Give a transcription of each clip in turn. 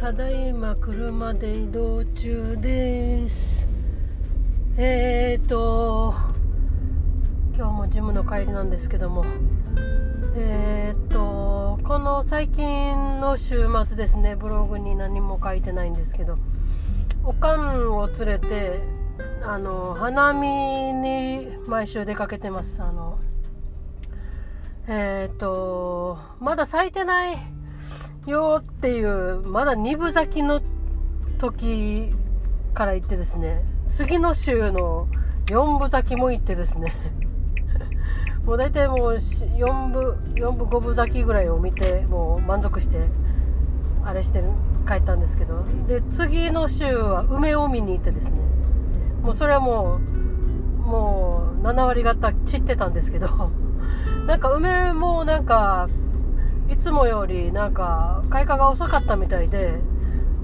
ただいま車で移動中です。えーと今日もジムの帰りなんですけども。えーとこの最近の週末ですねブログに何も書いてないんですけどおかんを連れてあの花見に毎週出かけてます。あのえーとまだ咲いてないよっていうまだ2部咲きの時から行ってですね。次の週の4部咲きも行ってですね。もう大体もう4部4部5部咲きぐらいを見てもう満足してあれして帰ったんですけど。で次の週は梅を見に行ってですね。もうそれはもうもう7割方散ってたんですけど。なんか梅もなんかいつもよりなんか開花が遅かったみたいで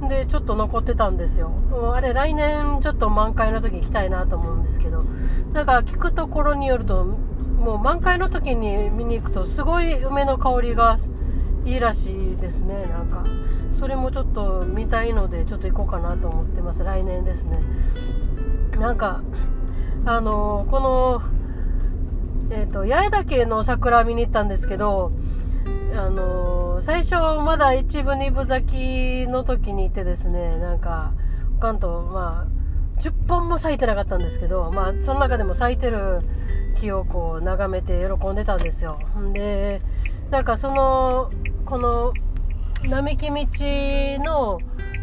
でちょっと残ってたんですよ。あれ来年ちょっと満開の時行きたいなと思うんですけど。なんか聞くところによるともう満開の時に見に行くとすごい梅の香りがいいらしいですね。なんかそれもちょっと見たいのでちょっと行こうかなと思ってます。来年ですね。なんかあのこのえっ、ー、と八重岳の桜見に行ったんですけどあのー、最初まだ一部二部咲きの時にいてですねなんか関東まあ10本も咲いてなかったんですけどまあその中でも咲いてる木をこう眺めて喜んでたんですよ。でなんかそのこの並木道の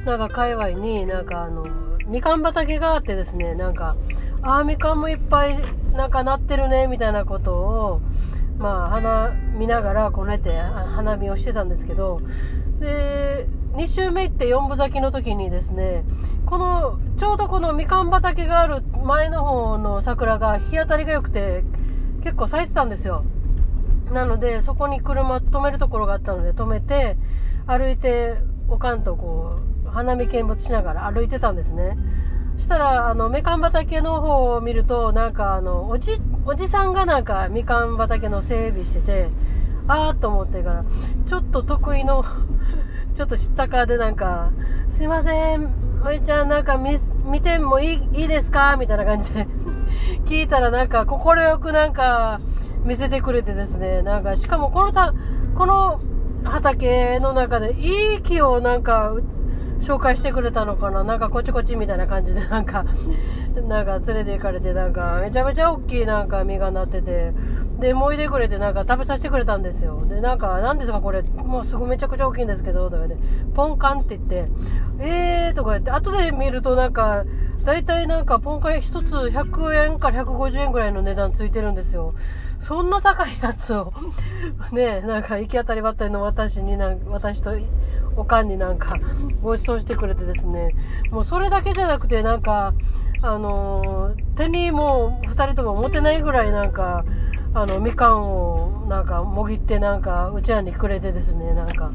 なんか界隈になんかあのみかん畑があってですねなんかああみかんもいっぱいなんかなってるねみたいなことをまあ、花見ながらこねて花見をしてたんですけどで2週目行って4分咲きの時にですねこのちょうどこのみかん畑がある前の方の桜が日当たりが良くて結構咲いてたんですよ。なのでそこに車止めるところがあったので止めて歩いておかんとこう花見見物しながら歩いてたんですね。したらあのみかん畑の方を見るとなんかあのおじおじさんがなんかみかん畑の整備しててああと思ってからちょっと得意の ちょっと知ったかでなんか「すいませんおいちゃんなんか見見てもいいいいですか?」みたいな感じで 聞いたらなんか快くなんか見せてくれてですねなんかしかもこのたこの畑の中でいい木をなんか紹介してくれたのかな？なんかこっちこっちみたいな感じでなんか なんか連れて行かれてなんかめちゃめちゃ大きいなんか実がなってて。でもいでくれてなんか食べさせてくれたんですよ。でなんか何ですかこれ？もうすごいめちゃくちゃ大きいんですけどとかでポンカンって言ってえーとか言って後で見るとなんか大体なんかポンカン1つ100円から150円ぐらいの値段ついてるんですよ。そんな高いやつを ねなんか行き当たりばったりの私になん私とおかんになんかご馳走してくれてですね。もうそれだけじゃなくてなんかあの手にもう2人とも持てないぐらいなんかあのみかんをなんかもぎってなんかうちらにくれてですねなんか。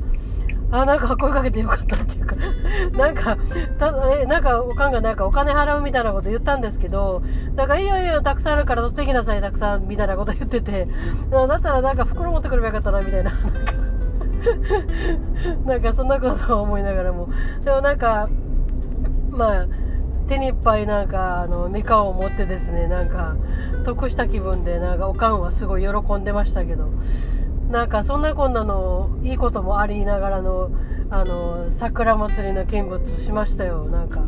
あなんか声かけてよかったっていうかなんかたえなんかおかんがなんかお金払うみたいなこと言ったんですけどだかいいよいいよたくさんあるから取ってきなさいたくさんみたいなこと言っててだったらなんか袋持ってくればよかったなみたいな。なんかなんかそんなことを思いながらも。でもなんかまあ手にいっぱいなんかあのみかんを持ってですねなんか得した気分でなんかおかんはすごい喜んでましたけど。なんかそんなこんなのいいこともありながらのあの桜祭りの見物しましたよ。なんか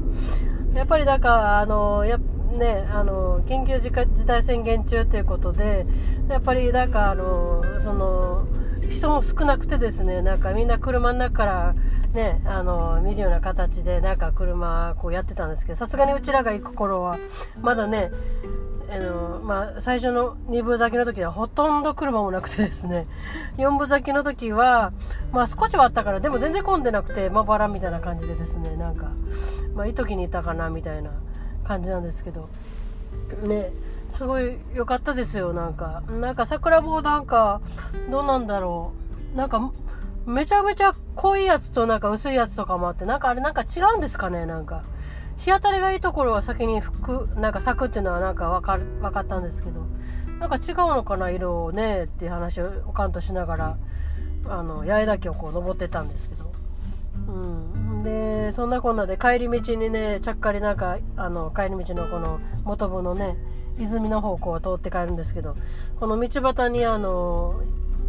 やっぱりだからあのやねあの緊急事態宣言中ということでやっぱりだからあのその人も少なくてですねなんかみんな車の中からねあの見るような形でなんか車こうやってたんですけどさすがにうちらが行く頃はまだねあのまあ、最初の2部咲きの時はほとんど車もなくてですね。4部咲きの時は、まあ、少しはあったからでも全然混んでなくてまばらみたいな感じでですね。なんか、まあ、いい時にいたかなみたいな感じなんですけど。ねすごい良かったですよなんか。なんか桜棒なんかどうなんだろう。なんかめちゃめちゃ濃いやつとなんか薄いやつとかもあってなんかあれなんか違うんですかねなんか。日当たりがいいところは先に吹くなんか咲くっていうのはなんか分かる分かったんですけどなんか違うのかな色をねっていう話をおかんとしながらあの八重岳をこう登ってたんですけど。うん。でそんなこんなで帰り道にねちゃっかりなんかあの帰り道のこの元部のね泉の方向を通って帰るんですけどこの道端にあの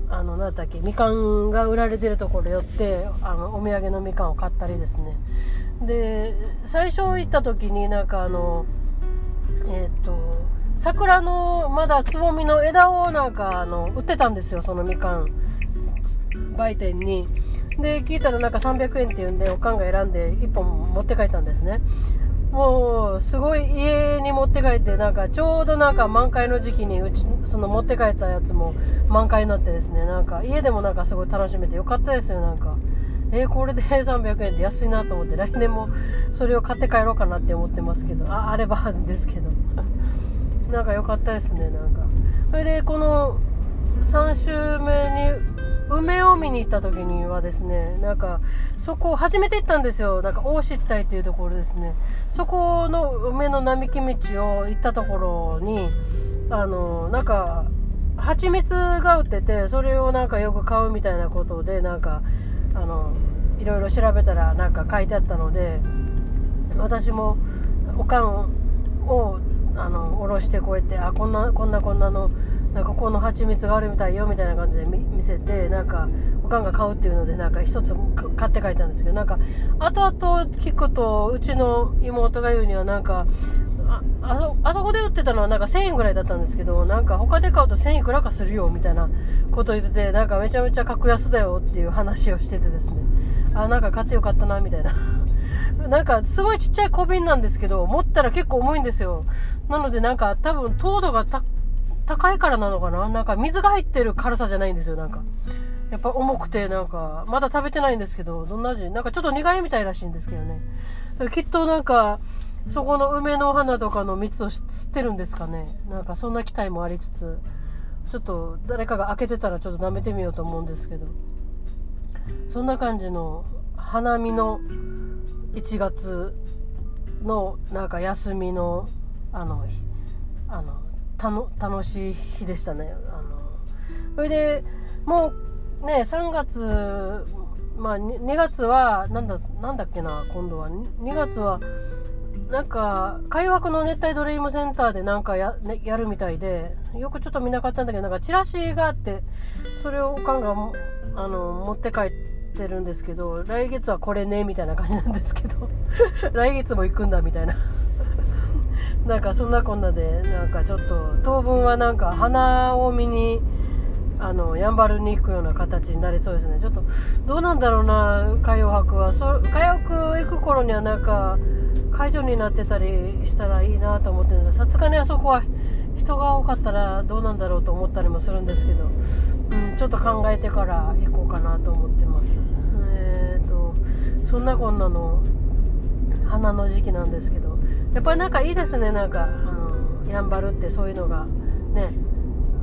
あの何だっけみかんが売られてるところ寄ってあのお土産のみかんを買ったりですね。で最初行った時になんかあのえっ、と桜のまだつぼみの枝をなんかあの売ってたんですよそのみかん。売店に。で聞いたらなんか300円っていうんでおかんが選んで1本持って帰ったんですね。もうすごい家に持って帰ってなんかちょうどなんか満開の時期にうちその持って帰ったやつも満開になってですねなんか家でもなんかすごい楽しめてよかったですよなんか。えー、これで300円って安いなと思って来年もそれを買って帰ろうかなって思ってますけどああればですけど。なんか良かったですねなんか。それでこの3週目に梅を見に行った時にはですねなんかそこを初めて行ったんですよ。なんか大失態っていうところですね。そこの梅の並木道を行ったところにあのなんか蜂蜜が売っててそれをなんかよく買うみたいなことでなんかあのいろいろ調べたらなんか書いてあったので私もおかんをあの下ろしてこうやってあこんなこんなこんなのなんかこの蜂蜜があるみたいよみたいな感じで見せてなんかおかんが買うっていうのでなんか一つ買って帰ったんですけどなんか後々聞くとうちの妹が言うにはなんかああそあそこで売ってたのはなんか1000円ぐらいだったんですけどなんか他で買うと1000いくらかするよみたいなこと言っててなんかめちゃめちゃ格安だよっていう話をしててですね。あなんか買ってよかったなみたいな。なんかすごいちっちゃい小瓶なんですけど持ったら結構重いんですよ。なのでなんか多分糖度が高いからなのかな？なんか水が入ってる軽さじゃないんですよなんか。やっぱ重くてなんかまだ食べてないんですけどどんな味？なんかちょっと苦いみたいらしいんですけどね。きっとなんかそこの梅の花とかの蜜を吸ってるんですかね。なんかそんな期待もありつつちょっと誰かが開けてたらちょっと舐めてみようと思うんですけど。そんな感じの花見の1月のなんか休みのあのあのたの楽しい日でしたね。あのそれでもうね3月まあ 2, 2月はなんだなんだっけな今度は。2月はなんか、海枠の熱帯ドリームセンターでなんかや,、ね、やるみたいで、よくちょっと見なかったんだけど、なんかチラシがあって、それをおかんがあの持って帰ってるんですけど、来月はこれね、みたいな感じなんですけど、来月も行くんだ、みたいな。なんかそんなこんなで、なんかちょっと、当分はなんか花を見に、あのやんばるに行くような形になりそうですねちょっとどうなんだろうな海洋博はそ海洋行く頃にはなんか解除になってたりしたらいいなと思ってるんでさすがにあそこは人が多かったらどうなんだろうと思ったりもするんですけど、うん、ちょっと考えてから行こうかなと思ってます。えーとそんなこんなの花の時期なんですけどやっぱりなんかいいですね。なんかあのやんばるってそういうのがね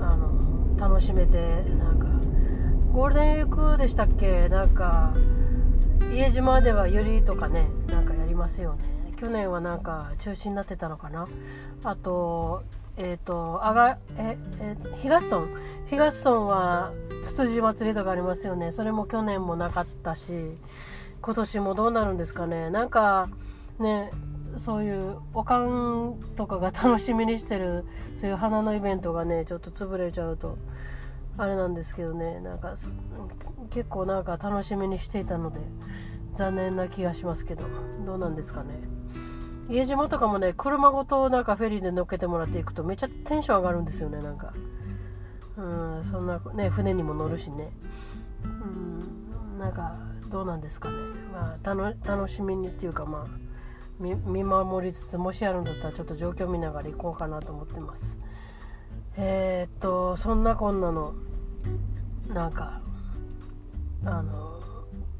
あの楽しめてなんかゴールデンウィークでしたっけ？なんか家島ではユリとかねなんかやりますよね。去年はなんか中止になってたのかな？あとえっ、ー、とあがええ東村東村はつつじ祭りとかありますよね。それも去年もなかったし今年もどうなるんですかね。なんかねそういうおかんとかが楽しみにしてるそういう花のイベントがねちょっと潰れちゃうとあれなんですけどね。なんか結構なんか楽しみにしていたので残念な気がしますけどどうなんですかね。家島とかもね車ごとなんかフェリーで乗っけてもらっていくとめっちゃテンション上がるんですよねなんか。うんそんなね船にも乗るしね。うんなんかどうなんですかね。まあ楽しみにっていうかまあ見守りつつもしあるんだったらちょっと状況見ながら行こうかなと思ってます。えー、っとそんなこんなのなんかあの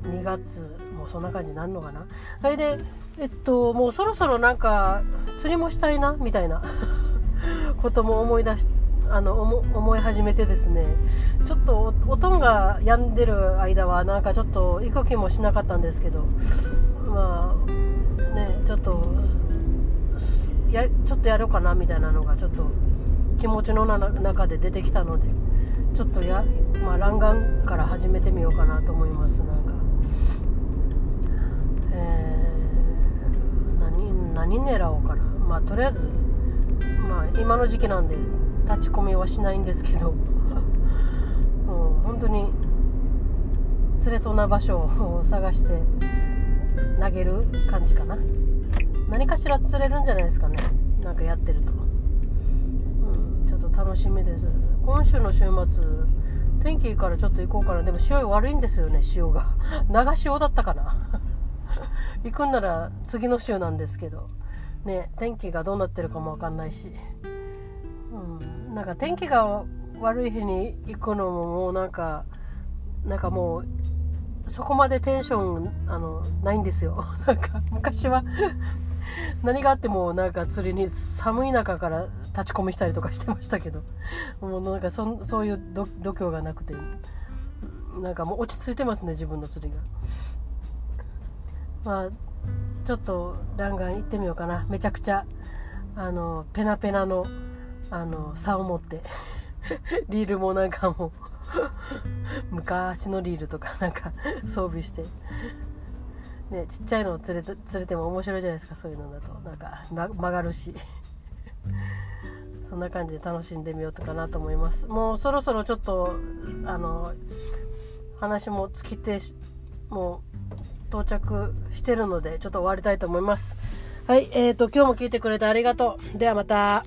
2月もそんな感じになるのかな？それでえっともうそろそろなんか釣りもしたいなみたいな。ことも思い出しあの思い始めてですね。ちょっとおとんが病んでる間はなんかちょっと行く気もしなかったんですけど。まあねちょっとやちょっとやろうかなみたいなのがちょっと気持ちの中で出てきたので。ちょっとや、まあ、欄干から始めてみようかなと思います。なんか。えー、何何狙おうかな。まあとりあえずまあ今の時期なんで立ち込みはしないんですけど。もう本当に釣れそうな場所を探して投げる感じかな。何かしら釣れるんじゃないですかね。なんかやってると、うん、ちょっと楽しみです。今週の週末天気いいからちょっと行こうかな。でも潮悪いんですよね潮が。長潮だったかな。行くんなら次の週なんですけど。ね天気がどうなってるかも分かんないし、うん、なんか天気が悪い日に行くのももうなんかなんかもうそこまでテンションあのないんですよ。なんか昔は 何があってもなんか釣りに寒い中から立ち込みしたりとかしてましたけど。もうなんかそそういう度胸がなくて。なんかもう落ち着いてますね自分の釣りが。まあちょっと弾丸行ってみようかな。めちゃくちゃあのペナペナのあの竿を持って。リールもなんかもう昔のリールとかなんか装備して。ねちっちゃいのを連れて連れても面白いじゃないですかそういうのだと。なんか曲がるし。そんな感じで楽しんでみようとかなと思います。もうそろそろちょっとあの話も尽きてもう到着してるのでちょっと終わりたいと思います。はいえーと今日も聞いてくれてありがとう。ではまた